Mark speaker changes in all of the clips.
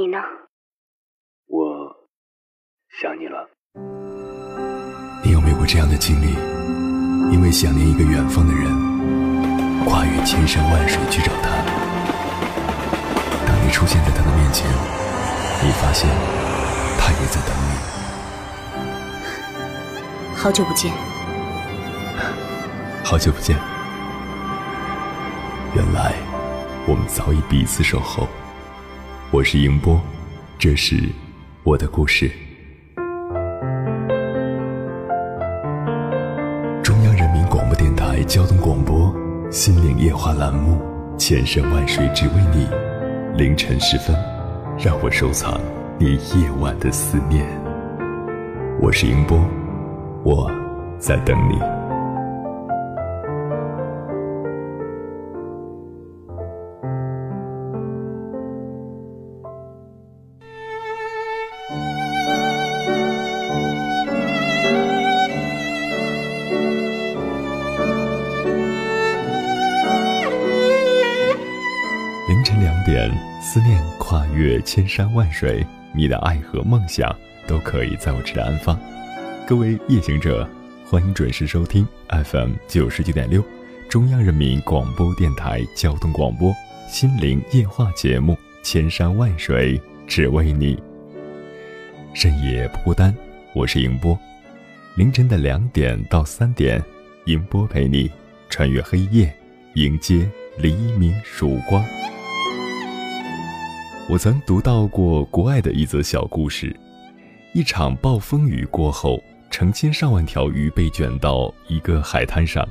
Speaker 1: 你呢？
Speaker 2: 我想你了。
Speaker 3: 你有没有过这样的经历？因为想念一个远方的人，跨越千山万水去找他。当你出现在他的面前，你发现他也在等
Speaker 1: 你。好久不见。
Speaker 3: 好久不见。原来我们早已彼此守候。我是迎波，这是我的故事。中央人民广播电台交通广播《心灵夜话》栏目，千山万水只为你。凌晨时分，让我收藏你夜晚的思念。我是迎波，我在等你。千山万水，你的爱和梦想都可以在我这里安放。各位夜行者，欢迎准时收听 FM 九十九点六，中央人民广播电台交通广播《心灵夜话》节目。千山万水只为你，深夜不孤单。我是迎波，凌晨的两点到三点，迎波陪你穿越黑夜，迎接黎明曙光。我曾读到过国外的一则小故事：一场暴风雨过后，成千上万条鱼被卷到一个海滩上，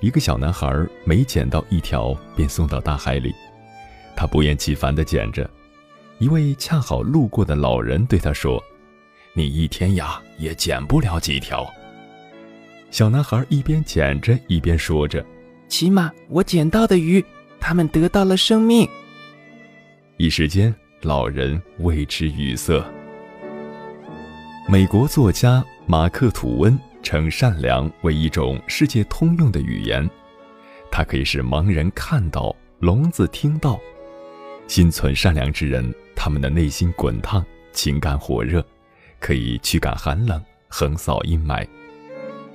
Speaker 3: 一个小男孩每捡到一条便送到大海里，他不厌其烦地捡着。一位恰好路过的老人对他说：“你一天呀也捡不了几条。”小男孩一边捡着一边说着：“
Speaker 4: 起码我捡到的鱼，它们得到了生命。”
Speaker 3: 一时间，老人为之语塞。美国作家马克·吐温称善良为一种世界通用的语言，它可以使盲人看到，聋子听到。心存善良之人，他们的内心滚烫，情感火热，可以驱赶寒冷，横扫阴霾。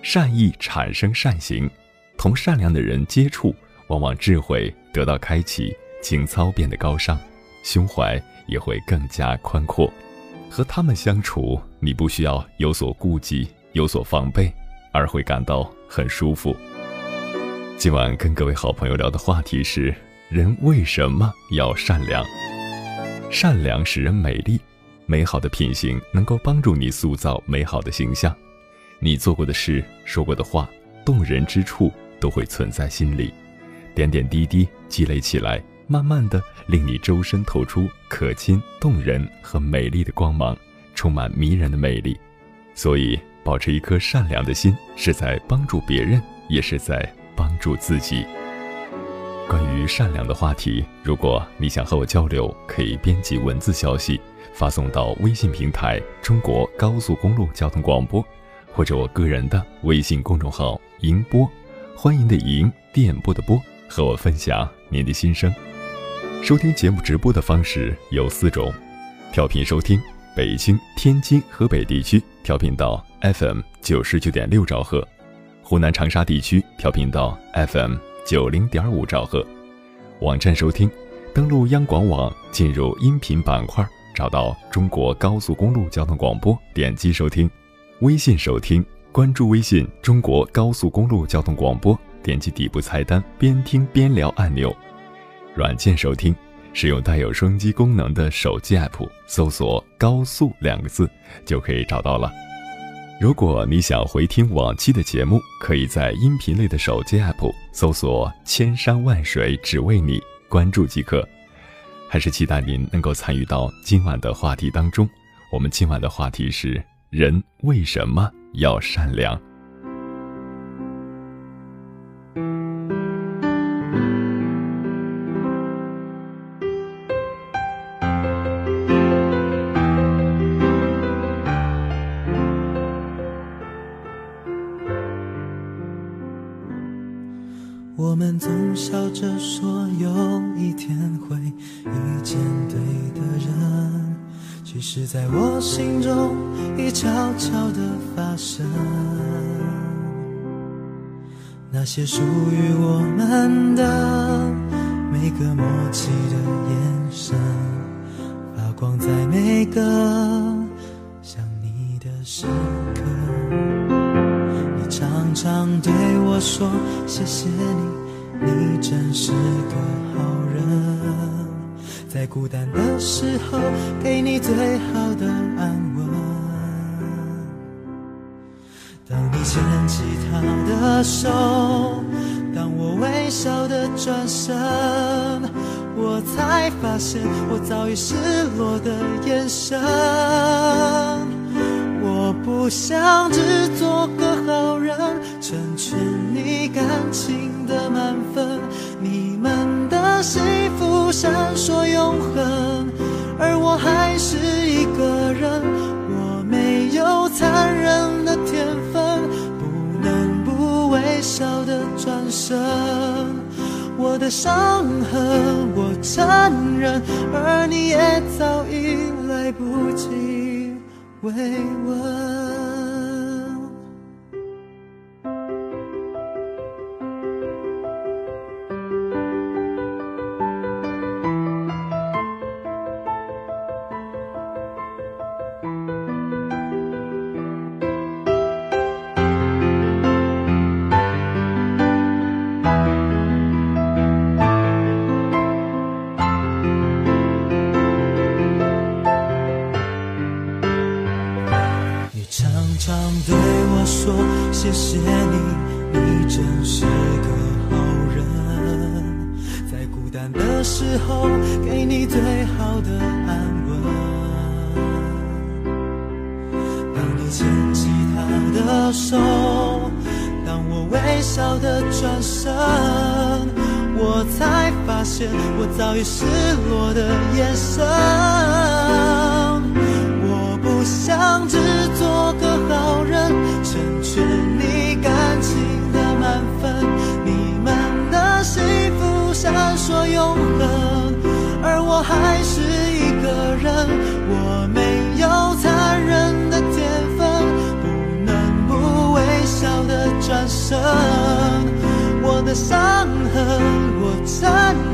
Speaker 3: 善意产生善行，同善良的人接触，往往智慧得到开启，情操变得高尚。胸怀也会更加宽阔，和他们相处，你不需要有所顾忌、有所防备，而会感到很舒服。今晚跟各位好朋友聊的话题是：人为什么要善良？善良使人美丽，美好的品行能够帮助你塑造美好的形象。你做过的事、说过的话、动人之处，都会存在心里，点点滴滴积累起来。慢慢的，令你周身透出可亲、动人和美丽的光芒，充满迷人的魅力。所以，保持一颗善良的心，是在帮助别人，也是在帮助自己。关于善良的话题，如果你想和我交流，可以编辑文字消息，发送到微信平台“中国高速公路交通广播”，或者我个人的微信公众号“迎播”，欢迎的迎，电波的波，和我分享您的心声。收听节目直播的方式有四种：调频收听北京、天津、河北地区调频到 FM 九十九点六兆赫；湖南长沙地区调频到 FM 九零点五兆赫；网站收听，登录央广网，进入音频板块，找到中国高速公路交通广播，点击收听；微信收听，关注微信中国高速公路交通广播，点击底部菜单边听边聊按钮。软件收听，使用带有收音机功能的手机 app，搜索“高速”两个字就可以找到了。如果你想回听往期的节目，可以在音频类的手机 app 搜索“千山万水只为你”，关注即可。还是期待您能够参与到今晚的话题当中。我们今晚的话题是：人为什么要善良？
Speaker 1: 我们总笑着说有一天会遇见对的人，其实在我心中已悄悄地发生。那些属于我们的每个默契的眼神，发光在每个想你的时刻。你常常对我说谢谢你，你真是个好人，在孤单的时候给你最好的安稳。当你牵起他的手，当我微笑的转身，我才发现我早已失落的眼神。我不想只做个好人，成全感情的满分，你们的幸福闪烁永恒，而我还是一个人，我没有残忍的天分。不能不微笑的转身，我的伤痕我承认，而你也早已来不及慰问。我早已失落的眼神。我不想只做个好人，成全你感情的满分，你们的幸福闪烁永恒，而我还是一个人，我没有残忍的天分，不能不微笑的转身，我的伤痕我承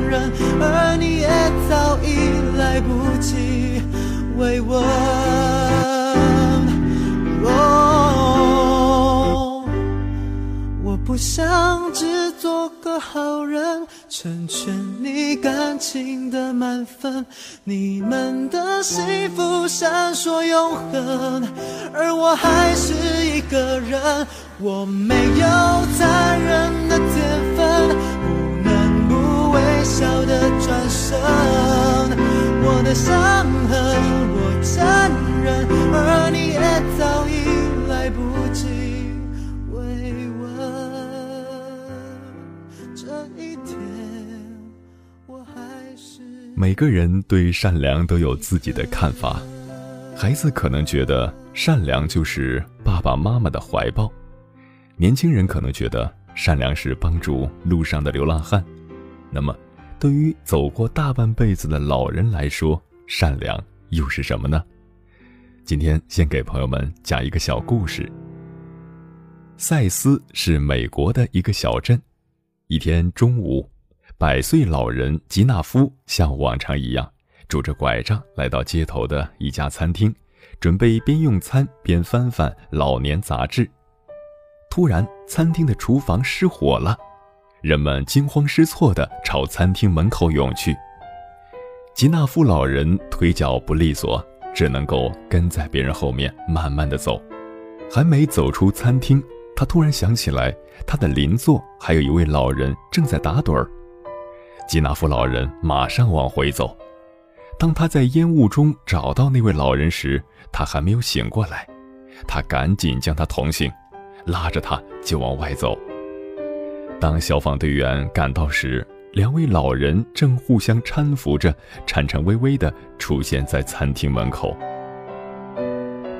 Speaker 1: 认，而你也早已来不及慰问。哦，我不想只做个好人，成全你感情的满分，你们的幸福闪烁永恒，而我还是一个人，我没有残忍的天分，微笑的转身，我的伤痕我承认，而你也早已来不及慰问。这一天，我还是
Speaker 3: 每个人对善良都有自己的看法。孩子可能觉得善良就是爸爸妈妈的怀抱，年轻人可能觉得善良是帮助路上的流浪汉。那么，对于走过大半辈子的老人来说，善良又是什么呢？今天先给朋友们讲一个小故事。塞斯是美国的一个小镇。一天中午，百岁老人吉纳夫像往常一样，拄着拐杖来到街头的一家餐厅，准备边用餐边翻翻老年杂志。突然，餐厅的厨房失火了，人们惊慌失措地朝餐厅门口涌去。吉纳夫老人腿脚不利索，只能够跟在别人后面慢慢地走。还没走出餐厅，他突然想起来，他的邻座还有一位老人正在打盹儿。吉纳夫老人马上往回走。当他在烟雾中找到那位老人时，他还没有醒过来。他赶紧将他捅醒，拉着他就往外走。当消防队员赶到时，两位老人正互相搀扶着，颤颤巍巍地出现在餐厅门口。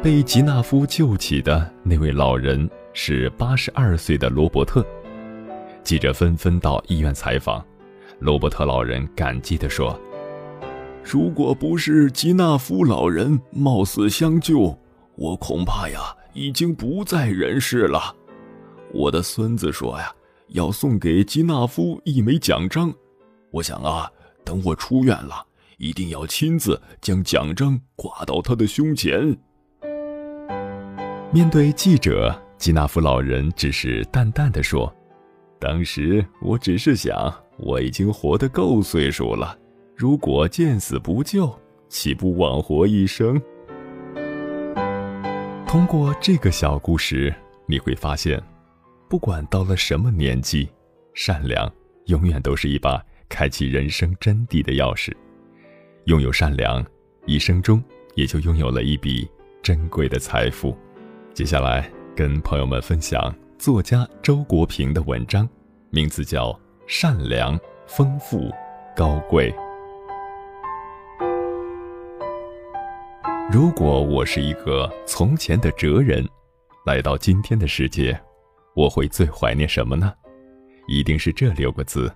Speaker 3: 被吉纳夫救起的那位老人是八十二岁的罗伯特。记者纷纷到医院采访。罗伯特老人感激地说：“
Speaker 5: 如果不是吉纳夫老人冒死相救，我恐怕呀已经不在人世了。我的孙子说呀，要送给吉纳夫一枚奖章。我想啊，等我出院了，一定要亲自将奖章挂到他的胸前。”
Speaker 3: 面对记者，吉纳夫老人只是淡淡的说：“当时我只是想，我已经活得够岁数了，如果见死不救，岂不枉活一生？”通过这个小故事，你会发现，不管到了什么年纪，善良永远都是一把开启人生真谛的钥匙。拥有善良，一生中也就拥有了一笔珍贵的财富。接下来跟朋友们分享作家周国平的文章，名字叫《善良、丰富、高贵》。如果我是一个从前的哲人，来到今天的世界，我会最怀念什么呢？一定是这六个字：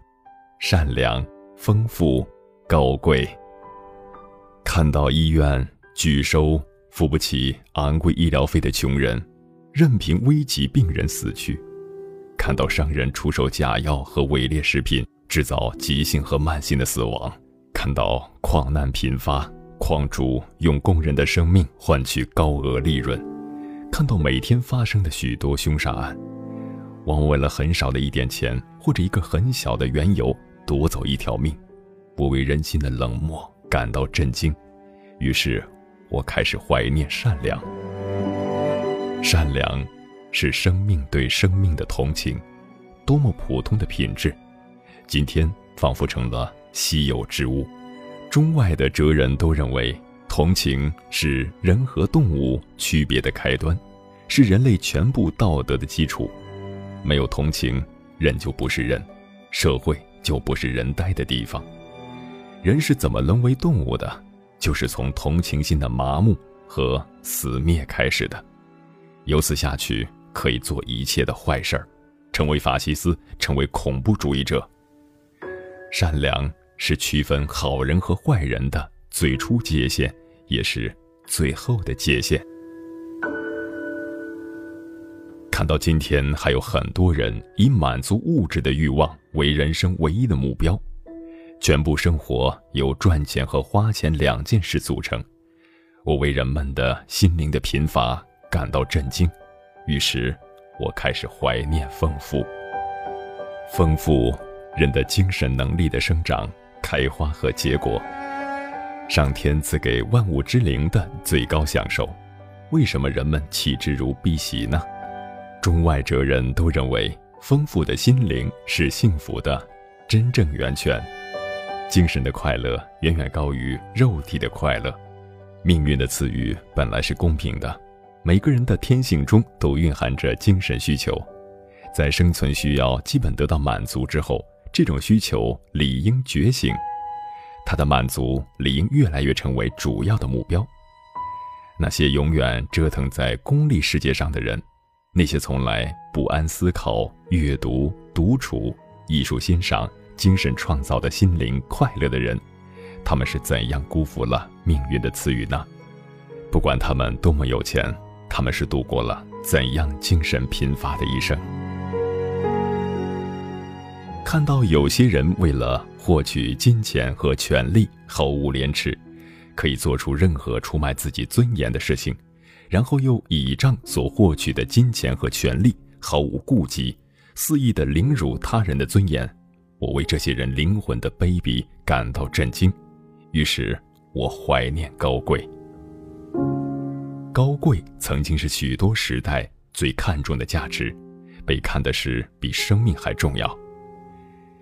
Speaker 3: 善良、丰富、高贵。看到医院拒收。付不起昂贵医疗费的穷人，任凭危急病人死去；看到商人出售假药和伪劣食品，制造急性和慢性的死亡；看到矿难频发，矿主用工人的生命换取高额利润；看到每天发生的许多凶杀案，往往为了很少的一点钱或者一个很小的缘由夺走一条命，我为人心的冷漠感到震惊，于是。我开始怀念善良。善良，是生命对生命的同情，多么普通的品质，今天仿佛成了稀有之物。中外的哲人都认为，同情是人和动物区别的开端，是人类全部道德的基础。没有同情，人就不是人，社会就不是人待的地方。人是怎么沦为动物的？就是从同情心的麻木和死灭开始的，由此下去可以做一切的坏事儿，成为法西斯，成为恐怖主义者。善良是区分好人和坏人的最初界限，也是最后的界限。看到今天还有很多人以满足物质的欲望为人生唯一的目标。全部生活由赚钱和花钱两件事组成，我为人们的心灵的贫乏感到震惊，于是，我开始怀念丰富。丰富，人的精神能力的生长、开花和结果，上天赐给万物之灵的最高享受。为什么人们弃之如敝屣呢？中外哲人都认为，丰富的心灵是幸福的真正源泉。精神的快乐远远高于肉体的快乐。命运的赐予本来是公平的，每个人的天性中都蕴含着精神需求，在生存需要基本得到满足之后，这种需求理应觉醒，它的满足理应越来越成为主要的目标。那些永远折腾在功利世界上的人，那些从来不安思考、阅读、独处、艺术欣赏。精神创造的心灵快乐的人，他们是怎样辜负了命运的赐予呢？不管他们多么有钱，他们是度过了怎样精神贫乏的一生？看到有些人为了获取金钱和权力毫无廉耻，可以做出任何出卖自己尊严的事情，然后又倚仗所获取的金钱和权力毫无顾忌，肆意的凌辱他人的尊严。我为这些人灵魂的卑鄙感到震惊，于是我怀念高贵。高贵曾经是许多时代最看重的价值，被看的是比生命还重要。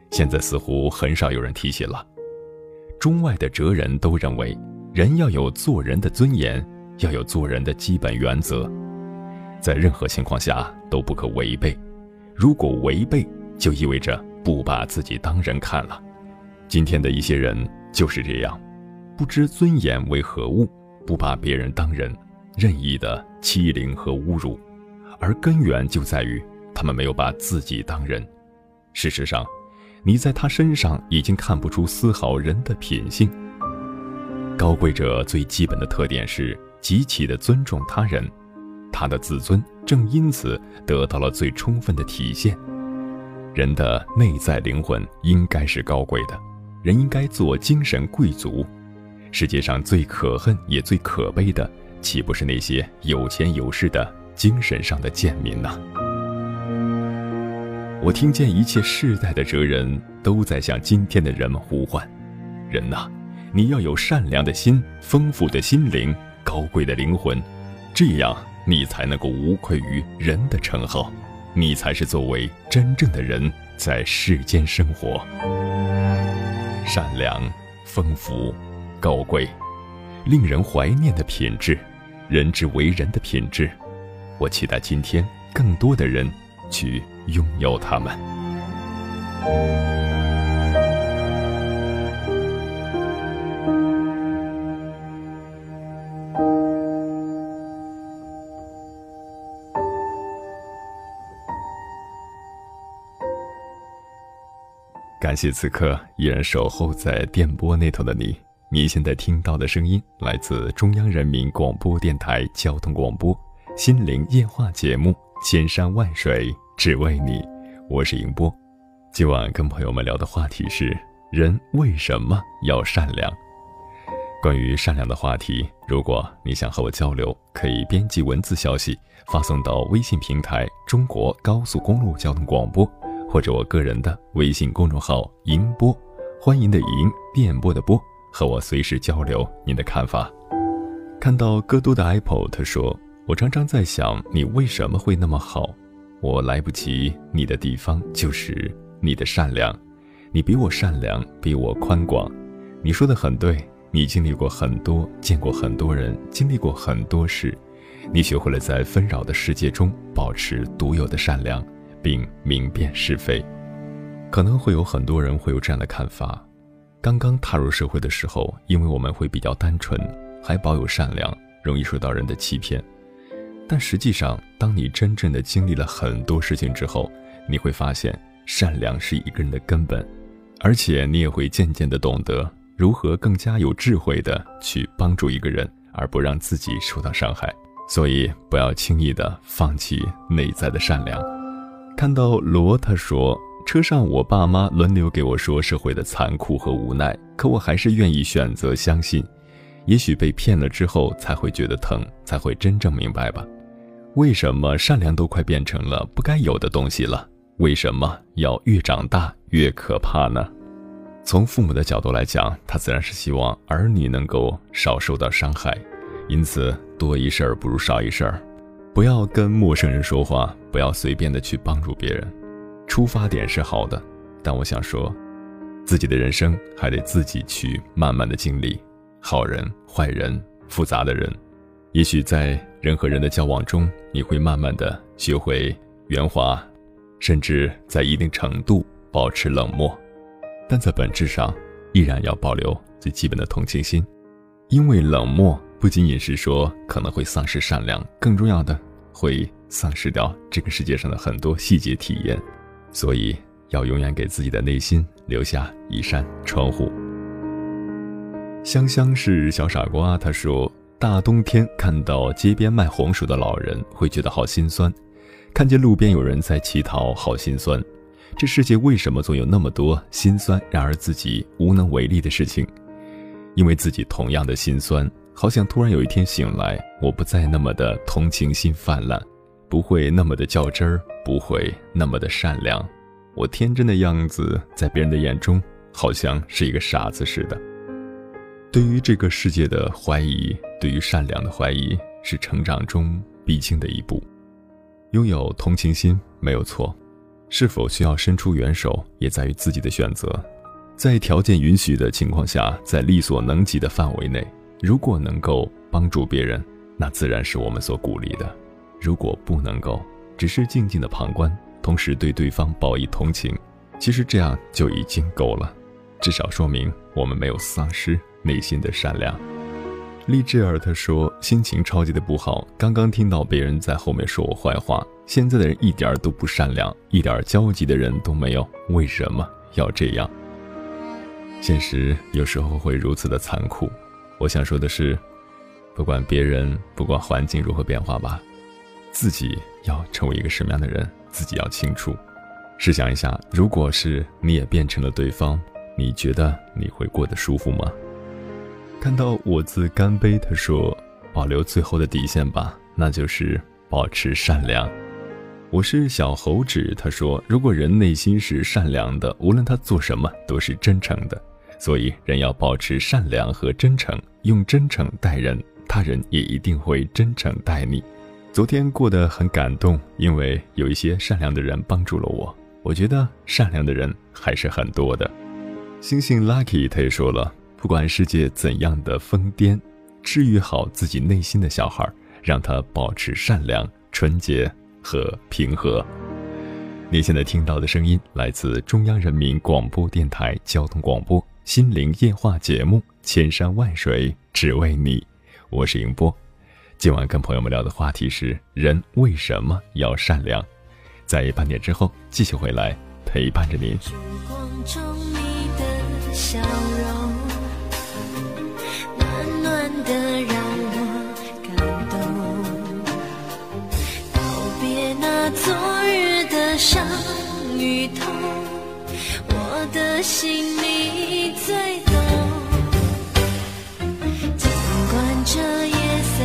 Speaker 3: 现在似乎很少有人提起了。中外的哲人都认为，人要有做人的尊严，要有做人的基本原则，在任何情况下都不可违背。如果违背，就意味着。不把自己当人看了，今天的一些人就是这样，不知尊严为何物，不把别人当人，任意的欺凌和侮辱，而根源就在于他们没有把自己当人。事实上，你在他身上已经看不出丝毫人的品性。高贵者最基本的特点是极其的尊重他人，他的自尊正因此得到了最充分的体现。人的内在灵魂应该是高贵的，人应该做精神贵族。世界上最可恨也最可悲的，岂不是那些有钱有势的精神上的贱民呐？我听见一切世代的哲人都在向今天的人们呼唤：人呐！你要有善良的心、丰富的心灵、高贵的灵魂，这样你才能够无愧于人的称号，你才是作为真正的人在世间生活。善良、丰富、高贵，令人怀念的品质，人之为人的品质，我期待今天更多的人去拥有它们。感谢此刻依然守候在电波那头的你。你现在听到的声音来自中央人民广播电台交通广播《心灵夜话》节目《千山万水只为你》，我是迎波。今晚跟朋友们聊的话题是：人为什么要善良？关于善良的话题，如果你想和我交流，可以编辑文字消息发送到微信平台“中国高速公路交通广播”。或者我个人的微信公众号“银波”，欢迎的银，电波的波，和我随时交流您的看法。看到歌都的 Apple，他说：“我常常在想，你为什么会那么好？我来不及你的地方就是你的善良，你比我善良，比我宽广。你说的很对，你经历过很多，见过很多人，经历过很多事，你学会了在纷扰的世界中保持独有的善良。”并明辨是非，可能会有很多人会有这样的看法：刚刚踏入社会的时候，因为我们会比较单纯，还保有善良，容易受到人的欺骗。但实际上，当你真正的经历了很多事情之后，你会发现，善良是一个人的根本，而且你也会渐渐的懂得如何更加有智慧的去帮助一个人，而不让自己受到伤害。所以，不要轻易的放弃内在的善良。看到罗，他说：“车上我爸妈轮流给我说社会的残酷和无奈，可我还是愿意选择相信。也许被骗了之后才会觉得疼，才会真正明白吧。为什么善良都快变成了不该有的东西了？为什么要越长大越可怕呢？从父母的角度来讲，他自然是希望儿女能够少受到伤害，因此多一事儿不如少一事儿。”不要跟陌生人说话，不要随便的去帮助别人。出发点是好的，但我想说，自己的人生还得自己去慢慢的经历。好人、坏人、复杂的人，也许在人和人的交往中，你会慢慢的学会圆滑，甚至在一定程度保持冷漠，但在本质上，依然要保留最基本的同情心，因为冷漠。不仅仅是说可能会丧失善良，更重要的会丧失掉这个世界上的很多细节体验，所以要永远给自己的内心留下一扇窗户。香香是小傻瓜，他说：大冬天看到街边卖红薯的老人，会觉得好心酸；看见路边有人在乞讨，好心酸。这世界为什么总有那么多心酸，然而自己无能为力的事情？因为自己同样的心酸。好想突然有一天醒来，我不再那么的同情心泛滥，不会那么的较真儿，不会那么的善良。我天真的样子，在别人的眼中，好像是一个傻子似的。对于这个世界的怀疑，对于善良的怀疑，是成长中必经的一步。拥有同情心没有错，是否需要伸出援手，也在于自己的选择。在条件允许的情况下，在力所能及的范围内。如果能够帮助别人，那自然是我们所鼓励的；如果不能够，只是静静的旁观，同时对对方报以同情，其实这样就已经够了，至少说明我们没有丧失内心的善良。励志尔他说：“心情超级的不好，刚刚听到别人在后面说我坏话，现在的人一点都不善良，一点交集的人都没有，为什么要这样？现实有时候会如此的残酷。我想说的是，不管别人，不管环境如何变化吧，自己要成为一个什么样的人，自己要清楚。试想一下，如果是你也变成了对方，你觉得你会过得舒服吗？看到我自干杯，他说：“保留最后的底线吧，那就是保持善良。”我是小猴子，他说：“如果人内心是善良的，无论他做什么都是真诚的。”所以，人要保持善良和真诚，用真诚待人，他人也一定会真诚待你。昨天过得很感动，因为有一些善良的人帮助了我。我觉得善良的人还是很多的。星星 Lucky 他也说了，不管世界怎样的疯癫，治愈好自己内心的小孩，让他保持善良、纯洁和平和。你现在听到的声音来自中央人民广播电台交通广播。心灵夜话节目，千山万水只为你，我是迎波。今晚跟朋友们聊的话题是：人为什么要善良？在半点之后继续回来陪伴着您。
Speaker 6: 暖暖的让我感动。告别那昨日的伤与痛，的心你。最懂，尽管这夜色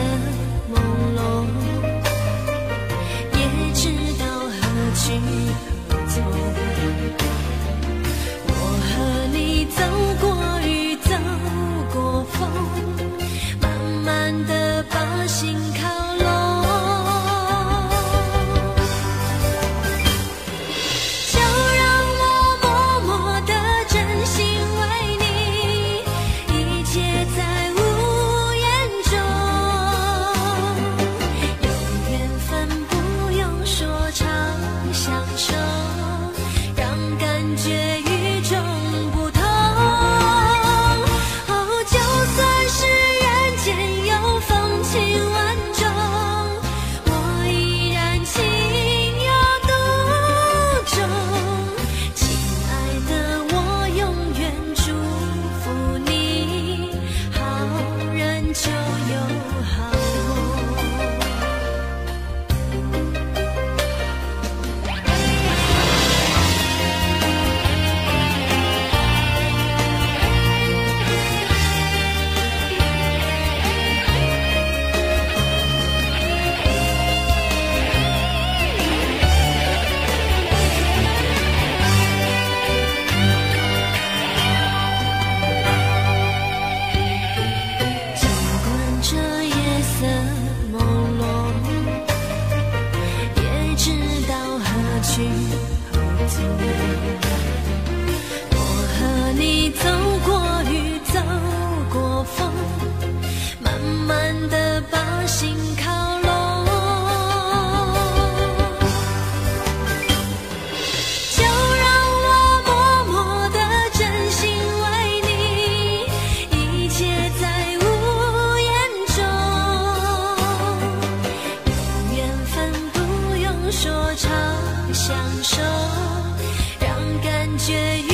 Speaker 3: 这一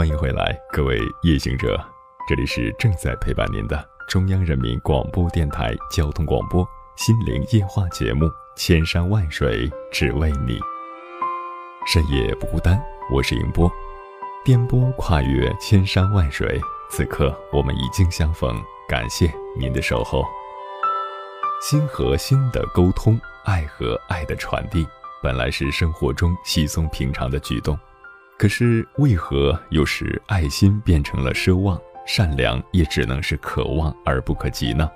Speaker 3: 欢迎回来，各位夜行者，这里是正在陪伴您的中央人民广播电台交通广播心灵夜话节目《千山万水只为你》，深夜不孤单，我是迎波，电波跨越千山万水，此刻我们已经相逢，感谢您的守候。心和心的沟通，爱和爱的传递，本来是生活中稀松平常的举动。可是，为何又使爱心变成了奢望，善良也只能是可望而不可及呢？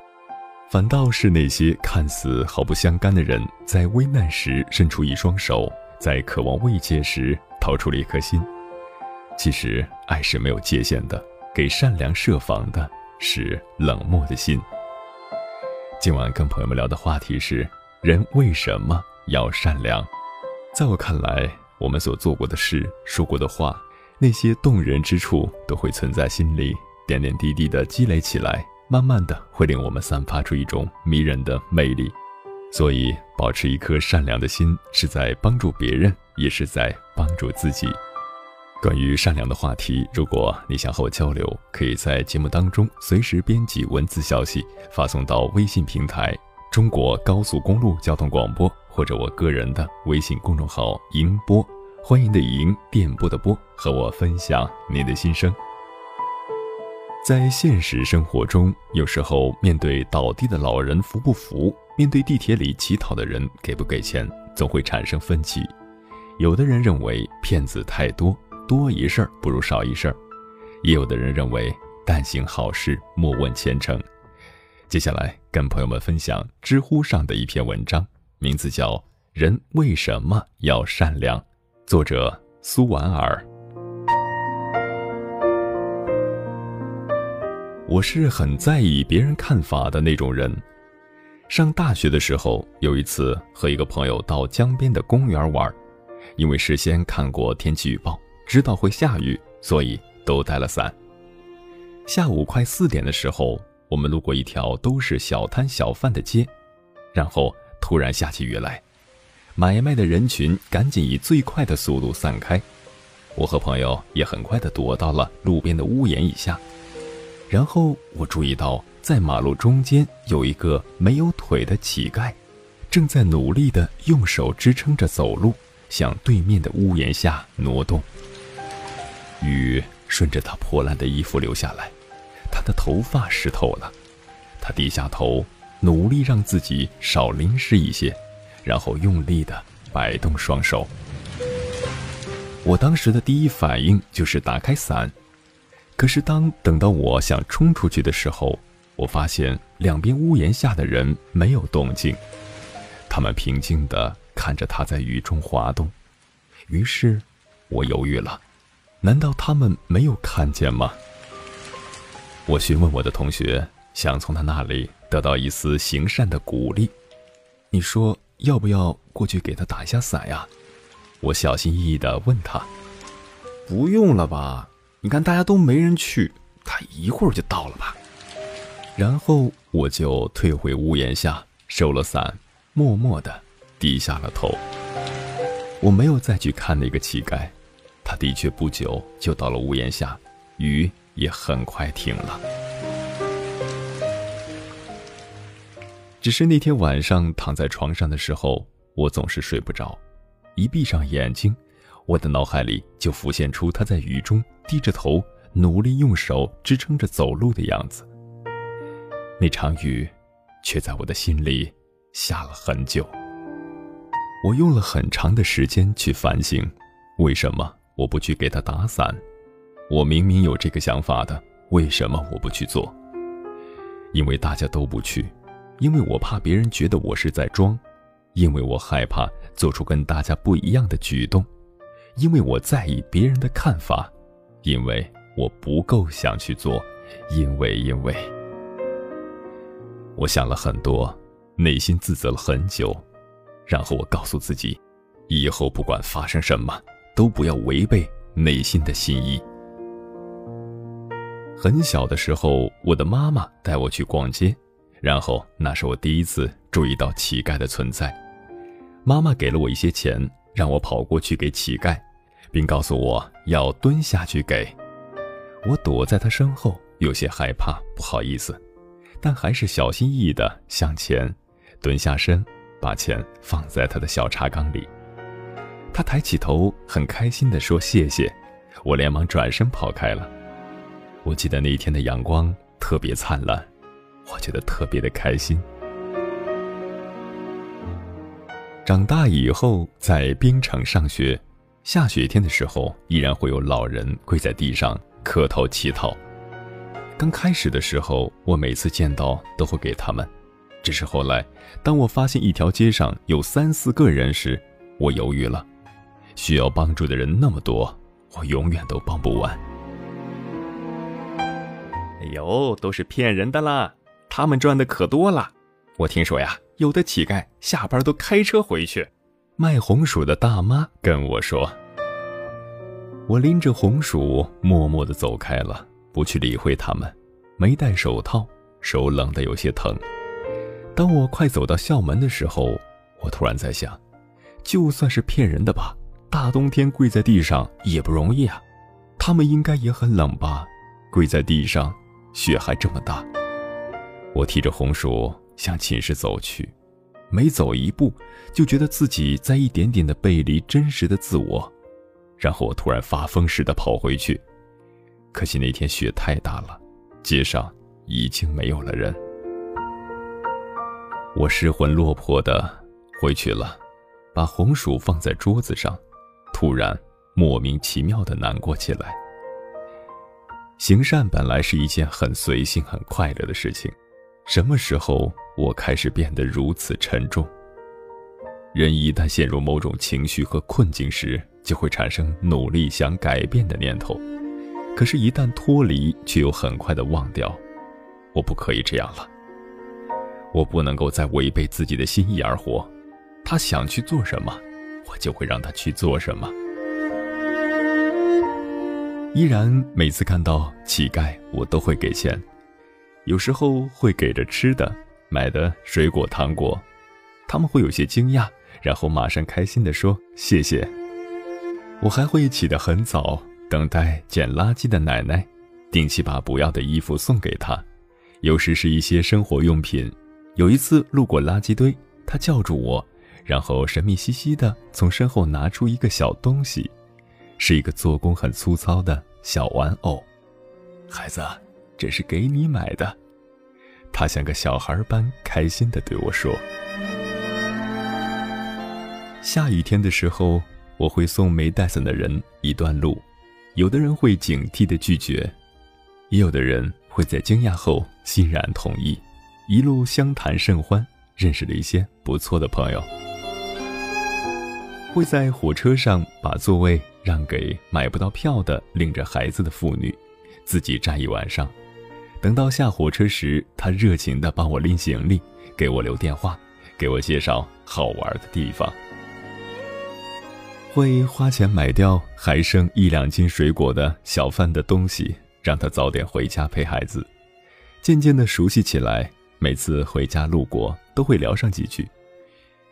Speaker 3: 反倒是那些看似毫不相干的人，在危难时伸出一双手，在渴望慰藉时掏出了一颗心。其实，爱是没有界限的，给善良设防的是冷漠的心。今晚跟朋友们聊的话题是：人为什么要善良？在我看来。我们所做过的事、说过的话，那些动人之处都会存在心里，点点滴滴的积累起来，慢慢的会令我们散发出一种迷人的魅力。所以，保持一颗善良的心，是在帮助别人，也是在帮助自己。关于善良的话题，如果你想和我交流，可以在节目当中随时编辑文字消息，发送到微信平台“中国高速公路交通广播”。或者我个人的微信公众号“银波”，欢迎的银，电波的波，和我分享你的心声。在现实生活中，有时候面对倒地的老人扶不扶，面对地铁里乞讨的人给不给钱，总会产生分歧。有的人认为骗子太多，多一事儿不如少一事儿；也有的人认为但行好事，莫问前程。接下来跟朋友们分享知乎上的一篇文章。名字叫《人为什么要善良》，作者苏婉儿。我是很在意别人看法的那种人。上大学的时候，有一次和一个朋友到江边的公园玩，因为事先看过天气预报，知道会下雨，所以都带了伞。下午快四点的时候，我们路过一条都是小摊小贩的街，然后。突然下起雨来，买卖的人群赶紧以最快的速度散开，我和朋友也很快的躲到了路边的屋檐以下。然后我注意到，在马路中间有一个没有腿的乞丐，正在努力的用手支撑着走路，向对面的屋檐下挪动。雨顺着他破烂的衣服流下来，他的头发湿透了，他低下头。努力让自己少淋湿一些，然后用力的摆动双手。我当时的第一反应就是打开伞，可是当等到我想冲出去的时候，我发现两边屋檐下的人没有动静，他们平静的看着他在雨中滑动。于是，我犹豫了，难道他们没有看见吗？我询问我的同学，想从他那里。得到一丝行善的鼓励，你说要不要过去给他打一下伞呀？我小心翼翼地问他。
Speaker 7: 不用了吧？你看大家都没人去，他一会儿就到了吧。
Speaker 3: 然后我就退回屋檐下，收了伞，默默地低下了头。我没有再去看那个乞丐，他的确不久就到了屋檐下，雨也很快停了。只是那天晚上躺在床上的时候，我总是睡不着。一闭上眼睛，我的脑海里就浮现出他在雨中低着头，努力用手支撑着走路的样子。那场雨，却在我的心里下了很久。我用了很长的时间去反省，为什么我不去给他打伞？我明明有这个想法的，为什么我不去做？因为大家都不去。因为我怕别人觉得我是在装，因为我害怕做出跟大家不一样的举动，因为我在意别人的看法，因为我不够想去做，因为因为，我想了很多，内心自责了很久，然后我告诉自己，以后不管发生什么，都不要违背内心的心意。很小的时候，我的妈妈带我去逛街，然后那是我第一次注意到乞丐的存在。妈妈给了我一些钱，让我跑过去给乞丐，并告诉我要蹲下去给。我躲在他身后，有些害怕，不好意思，但还是小心翼翼地向前蹲下身，把钱放在他的小茶缸里。他抬起头，很开心地说：“谢谢。”我连忙转身跑开了。我记得那天的阳光特别灿烂，我觉得特别的开心。长大以后在冰城上学，下雪天的时候依然会有老人跪在地上磕头乞讨。刚开始的时候，我每次见到都会给他们，只是后来，当我发现一条街上有三四个人时，我犹豫了。需要帮助的人那么多，我永远都帮不完。哎呦，都是骗人的啦！他们赚的可多了。我听说呀，有的乞丐下班都开车回去。卖红薯的大妈跟我说。我拎着红薯，默默地走开了，不去理会他们。没戴手套，手冷得有些疼。当我快走到校门的时候，我突然在想，就算是骗人的吧，大冬天跪在地上也不容易啊。他们应该也很冷吧，跪在地上。雪还这么大，我提着红薯向寝室走去，每走一步，就觉得自己在一点点的背离真实的自我，然后我突然发疯似的跑回去。可惜那天雪太大了，街上已经没有了人。我失魂落魄的回去了，把红薯放在桌子上，突然莫名其妙的难过起来。行善本来是一件很随性、很快乐的事情，什么时候我开始变得如此沉重？人一旦陷入某种情绪和困境时，就会产生努力想改变的念头，可是，一旦脱离，却又很快的忘掉。我不可以这样了，我不能够再违背自己的心意而活。他想去做什么，我就会让他去做什么。依然每次看到乞丐，我都会给钱，有时候会给着吃的，买的水果、糖果，他们会有些惊讶，然后马上开心地说谢谢。我还会起得很早，等待捡垃圾的奶奶，定期把不要的衣服送给她，有时是一些生活用品。有一次路过垃圾堆，她叫住我，然后神秘兮兮地从身后拿出一个小东西。是一个做工很粗糙的小玩偶，孩子，这是给你买的。他像个小孩般开心地对我说。下雨天的时候，我会送没带伞的人一段路，有的人会警惕地拒绝，也有的人会在惊讶后欣然同意，一路相谈甚欢，认识了一些不错的朋友。会在火车上把座位。让给买不到票的领着孩子的妇女，自己站一晚上，等到下火车时，他热情地帮我拎行李，给我留电话，给我介绍好玩的地方。会花钱买掉还剩一两斤水果的小贩的东西，让他早点回家陪孩子。渐渐地熟悉起来，每次回家路过都会聊上几句。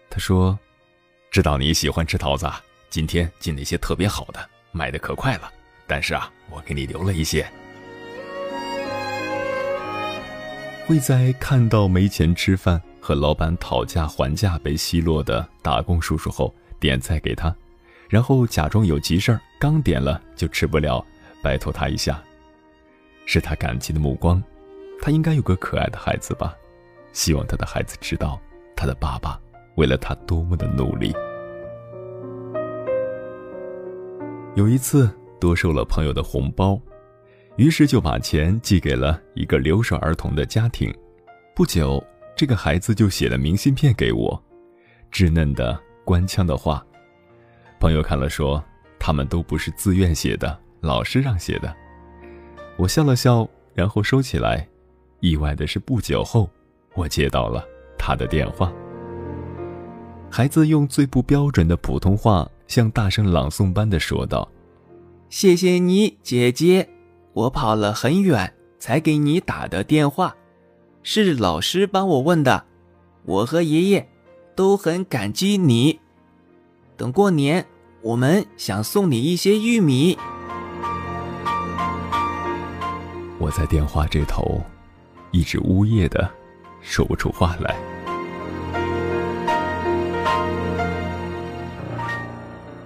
Speaker 3: 他说：“知道你喜欢吃桃子。”今天进那些特别好的，卖的可快了。但是啊，我给你留了一些。会在看到没钱吃饭和老板讨价还价被奚落的打工叔叔后，点菜给他，然后假装有急事儿，刚点了就吃不了，拜托他一下。是他感激的目光。他应该有个可爱的孩子吧？希望他的孩子知道，他的爸爸为了他多么的努力。有一次多收了朋友的红包，于是就把钱寄给了一个留守儿童的家庭。不久，这个孩子就写了明信片给我，稚嫩的官腔的话。朋友看了说，他们都不是自愿写的，老师让写的。我笑了笑，然后收起来。意外的是，不久后，我接到了他的电话。孩子用最不标准的普通话，像大声朗诵般的说道：“
Speaker 4: 谢谢你，姐姐，我跑了很远才给你打的电话，是老师帮我问的，我和爷爷都很感激你。等过年，我们想送你一些玉米。”
Speaker 3: 我在电话这头。一直呜咽的，说不出话来。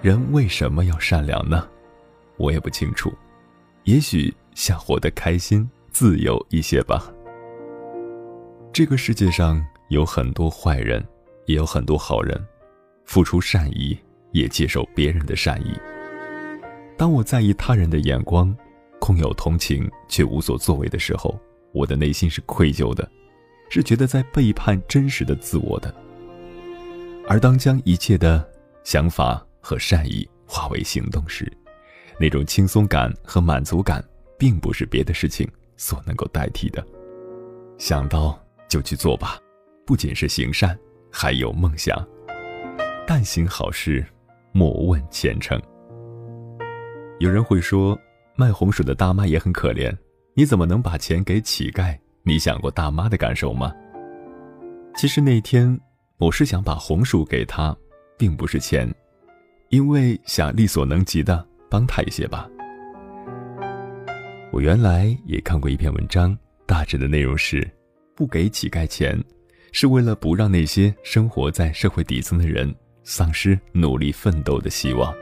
Speaker 3: 人为什么要善良呢？我也不清楚。也许想活得开心、自由一些吧。这个世界上有很多坏人，也有很多好人，付出善意，也接受别人的善意。当我在意他人的眼光，空有同情却无所作为的时候。我的内心是愧疚的，是觉得在背叛真实的自我的。而当将一切的想法和善意化为行动时，那种轻松感和满足感，并不是别的事情所能够代替的。想到就去做吧，不仅是行善，还有梦想。但行好事，莫问前程。有人会说，卖红薯的大妈也很可怜。你怎么能把钱给乞丐？你想过大妈的感受吗？其实那天我是想把红薯给他，并不是钱，因为想力所能及的帮他一些吧。我原来也看过一篇文章，大致的内容是：不给乞丐钱，是为了不让那些生活在社会底层的人丧失努力奋斗的希望，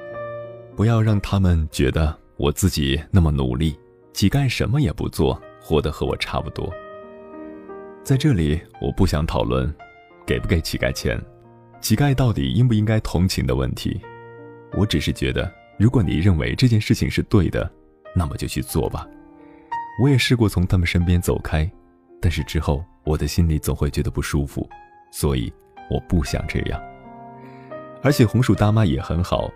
Speaker 3: 不要让他们觉得我自己那么努力。乞丐什么也不做，活得和我差不多。在这里，我不想讨论给不给乞丐钱，乞丐到底应不应该同情的问题。我只是觉得，如果你认为这件事情是对的，那么就去做吧。我也试过从他们身边走开，但是之后我的心里总会觉得不舒服，所以我不想这样。而且红薯大妈也很好，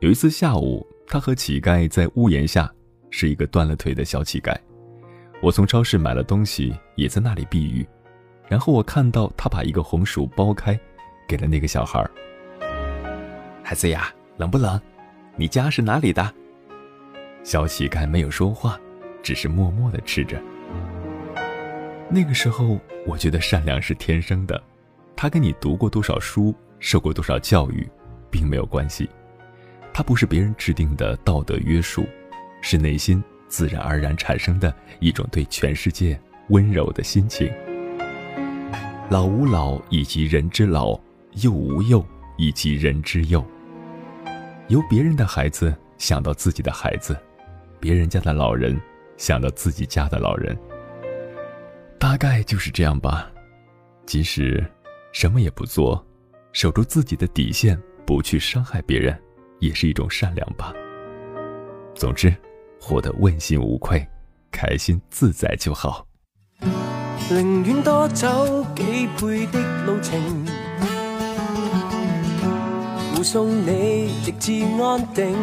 Speaker 3: 有一次下午，她和乞丐在屋檐下。是一个断了腿的小乞丐，我从超市买了东西，也在那里避雨。然后我看到他把一个红薯剥开，给了那个小孩。孩子呀，冷不冷？你家是哪里的？小乞丐没有说话，只是默默的吃着。那个时候，我觉得善良是天生的，他跟你读过多少书，受过多少教育，并没有关系。他不是别人制定的道德约束。是内心自然而然产生的一种对全世界温柔的心情。老吾老以及人之老，幼吾幼以及人之幼。由别人的孩子想到自己的孩子，别人家的老人想到自己家的老人。大概就是这样吧。即使什么也不做，守住自己的底线，不去伤害别人，也是一种善良吧。总之。活得问心无愧，开心自在就好。
Speaker 8: 宁愿多走几倍的路程，护送你直至安定。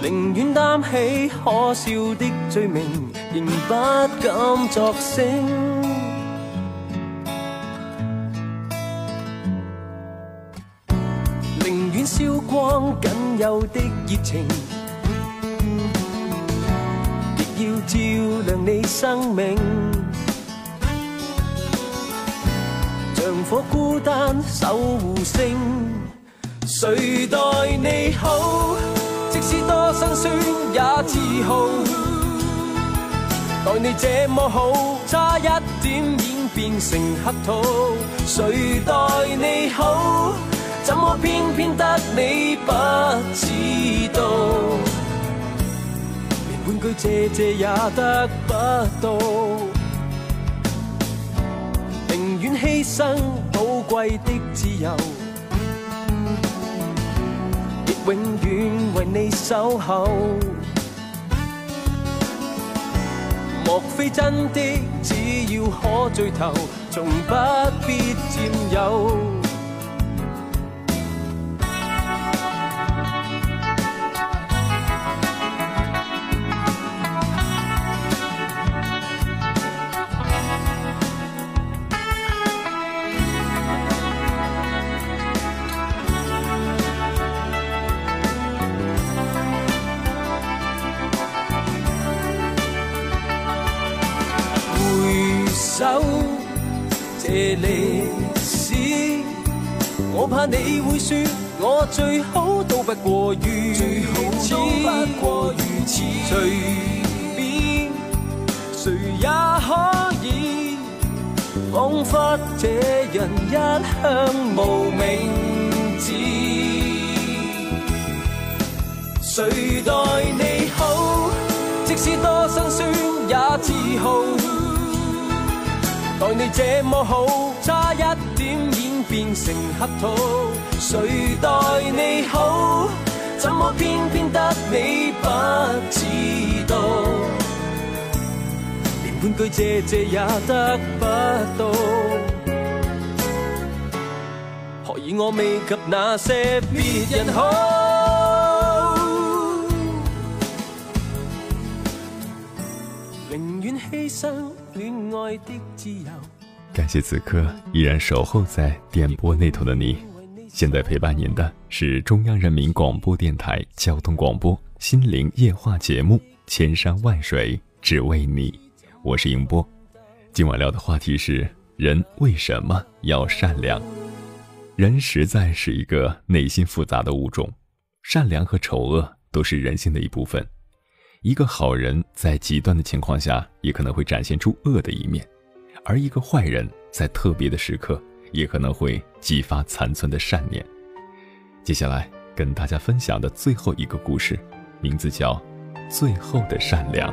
Speaker 8: 宁愿担起可笑的罪名，仍不敢作声。宁愿烧光仅有的热情，亦要照亮你生命。像火孤单守护星，谁待你好？即使多辛酸也自豪。待你这么好，差一点演变成乞讨。谁待你好？怎么偏偏得你不知道？连半句谢谢也得不到，一生宝贵的自由，亦永远为你守候。莫非真的只要可聚头，从不必占有。这历史，我怕你会说我最好都不过如此。随便谁也可以，仿佛这人一向无名指。谁待你好？即使多辛酸也自豪。待你这么好，差一点演变成乞讨。谁待你好？怎么偏偏得你不知道？连半句谢谢也得不到。何以我未及那些别人好？宁愿牺牲。
Speaker 3: 感谢此刻依然守候在电波那头的你。现在陪伴您的是中央人民广播电台交通广播《心灵夜话》节目《千山万水只为你》，我是迎波。今晚聊的话题是：人为什么要善良？人实在是一个内心复杂的物种，善良和丑恶都是人性的一部分。一个好人在极端的情况下，也可能会展现出恶的一面；而一个坏人在特别的时刻，也可能会激发残存的善念。接下来跟大家分享的最后一个故事，名字叫《最后的善良》。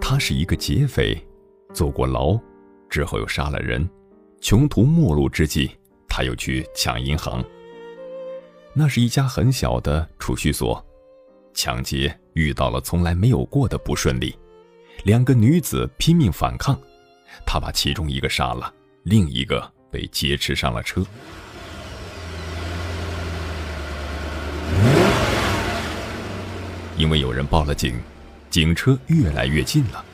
Speaker 3: 他是一个劫匪，坐过牢，之后又杀了人，穷途末路之际，他又去抢银行。那是一家很小的储蓄所，抢劫遇到了从来没有过的不顺利，两个女子拼命反抗，他把其中一个杀了，另一个被劫持上了车。因为有人报了警，警车越来越近了，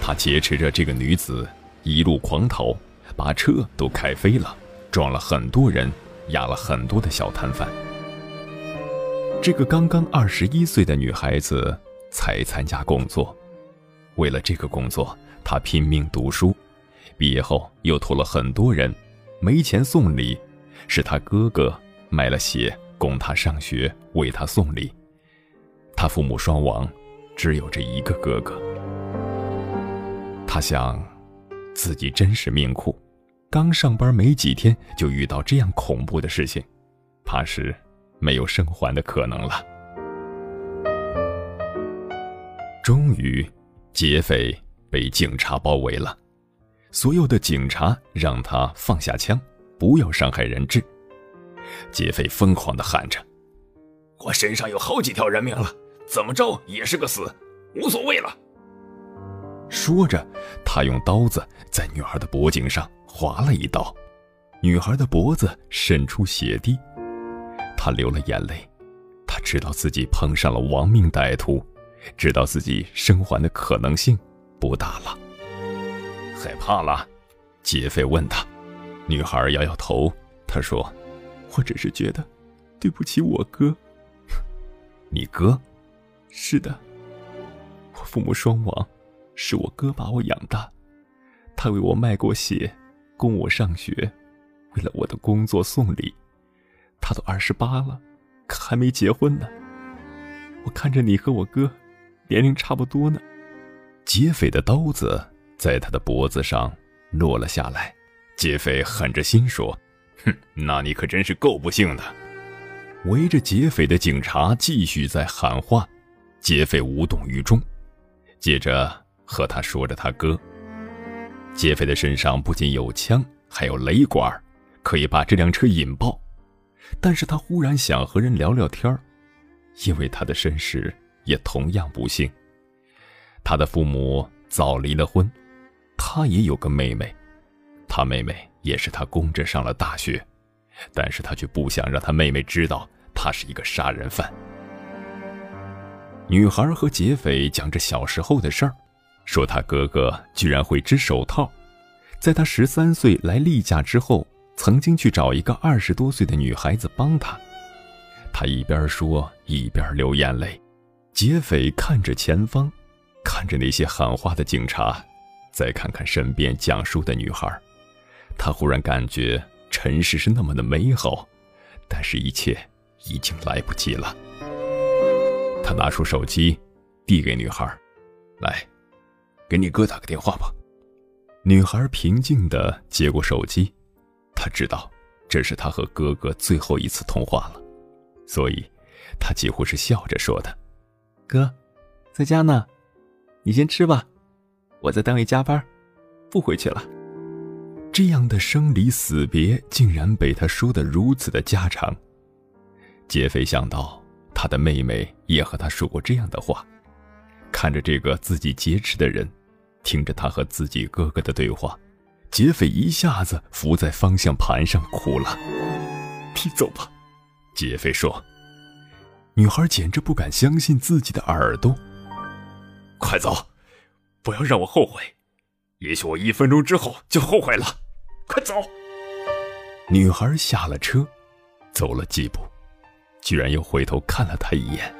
Speaker 3: 他劫持着这个女子，一路狂逃，把车都开飞了，撞了很多人，压了很多的小摊贩。这个刚刚二十一岁的女孩子才参加工作，为了这个工作，她拼命读书，毕业后又托了很多人，没钱送礼，是她哥哥买了鞋供她上学，为她送礼。他父母双亡，只有这一个哥哥。他想，自己真是命苦，刚上班没几天就遇到这样恐怖的事情，怕是没有生还的可能了。终于，劫匪被警察包围了，所有的警察让他放下枪，不要伤害人质。劫匪疯狂地喊着：“
Speaker 9: 我身上有好几条人命了。”怎么着也是个死，无所谓了。
Speaker 3: 说着，他用刀子在女孩的脖颈上划了一刀，女孩的脖子渗出血滴，他流了眼泪。他知道自己碰上了亡命歹徒，知道自己生还的可能性不大了。害怕了？劫匪问他。女孩摇摇头，她说：“我只是觉得对不起我哥。”你哥？是的，我父母双亡，是我哥把我养大，他为我卖过血，供我上学，为了我的工作送礼。他都二十八了，可还没结婚呢。我看着你和我哥，年龄差不多呢。劫匪的刀子在他的脖子上落了下来，劫匪狠着心说：“
Speaker 9: 哼，那你可真是够不幸的。”
Speaker 3: 围着劫匪的警察继续在喊话。劫匪无动于衷，接着和他说着他哥。劫匪的身上不仅有枪，还有雷管，可以把这辆车引爆，但是他忽然想和人聊聊天，因为他的身世也同样不幸。他的父母早离了婚，他也有个妹妹，他妹妹也是他供着上了大学，但是他却不想让他妹妹知道他是一个杀人犯。女孩和劫匪讲着小时候的事儿，说他哥哥居然会织手套，在他十三岁来例假之后。曾经去找一个二十多岁的女孩子帮他，他一边说一边流眼泪。劫匪看着前方，看着那些喊话的警察，再看看身边讲述的女孩，他忽然感觉尘世是那么的美好，但是一切已经来不及了。他拿出手机，递给女孩：“来，给你哥打个电话吧。”女孩平静地接过手机。她知道，这是她和哥哥最后一次通话了，所以，她几乎是笑着说的：“
Speaker 4: 哥，在家呢，你先吃吧，我在单位加班，不回去了。”
Speaker 3: 这样的生离死别竟然被他说得如此的家常。劫匪想到他的妹妹也和他说过这样的话，看着这个自己劫持的人，听着他和自己哥哥的对话。劫匪一下子伏在方向盘上哭了。你走吧，劫匪说。女孩简直不敢相信自己的耳朵。快走，不要让我后悔。也许我一分钟之后就后悔了。快走。女孩下了车，走了几步，居然又回头看了他一眼。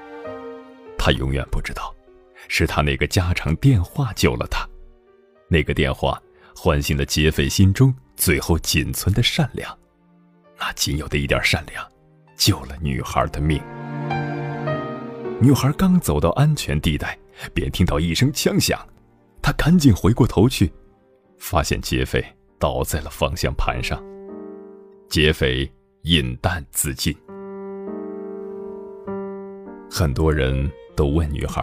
Speaker 3: 他永远不知道，是他那个家常电话救了他。那个电话。唤醒了劫匪心中最后仅存的善良，那仅有的一点善良，救了女孩的命。女孩刚走到安全地带，便听到一声枪响，她赶紧回过头去，发现劫匪倒在了方向盘上，劫匪引弹自尽。很多人都问女孩。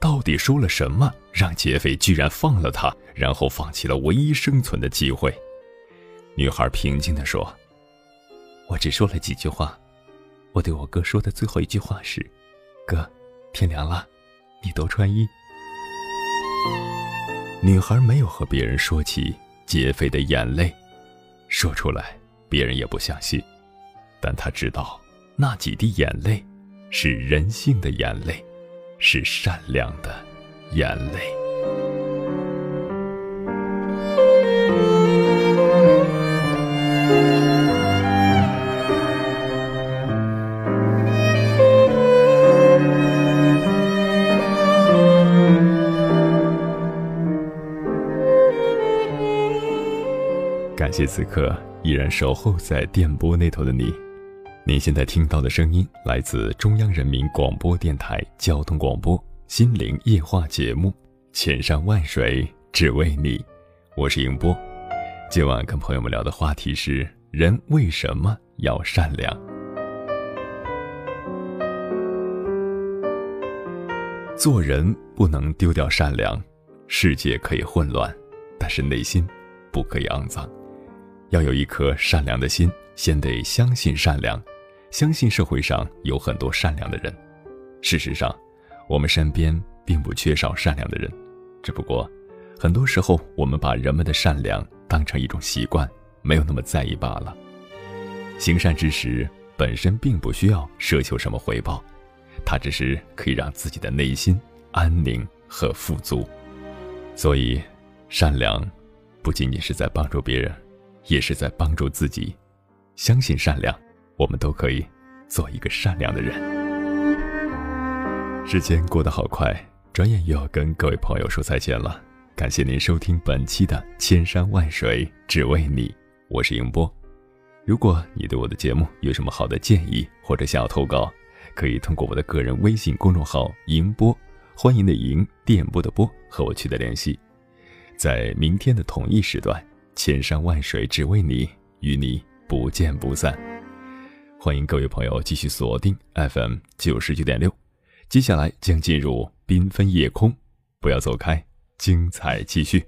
Speaker 3: 到底说了什么，让劫匪居然放了他，然后放弃了唯一生存的机会？女孩平静地说：“
Speaker 4: 我只说了几句话。我对我哥说的最后一句话是：‘哥，天凉了，你多穿衣。’”
Speaker 3: 女孩没有和别人说起劫匪的眼泪，说出来别人也不相信，但她知道那几滴眼泪是人性的眼泪。是善良的眼泪。感谢此刻依然守候在电波那头的你。您现在听到的声音来自中央人民广播电台交通广播《心灵夜话》节目，《千山万水只为你》，我是迎波。今晚跟朋友们聊的话题是：人为什么要善良？做人不能丢掉善良。世界可以混乱，但是内心不可以肮脏。要有一颗善良的心，先得相信善良。相信社会上有很多善良的人，事实上，我们身边并不缺少善良的人，只不过，很多时候我们把人们的善良当成一种习惯，没有那么在意罢了。行善之时，本身并不需要奢求什么回报，它只是可以让自己的内心安宁和富足。所以，善良不仅仅是在帮助别人，也是在帮助自己。相信善良。我们都可以做一个善良的人。时间过得好快，转眼又要跟各位朋友说再见了。感谢您收听本期的《千山万水只为你》，我是迎波。如果你对我的节目有什么好的建议，或者想要投稿，可以通过我的个人微信公众号“迎波”，欢迎的迎，电波的波，和我取得联系。在明天的同一时段，《千山万水只为你》，与你不见不散。欢迎各位朋友继续锁定 FM 九十九点六，接下来将进入缤纷夜空，不要走开，精彩继续。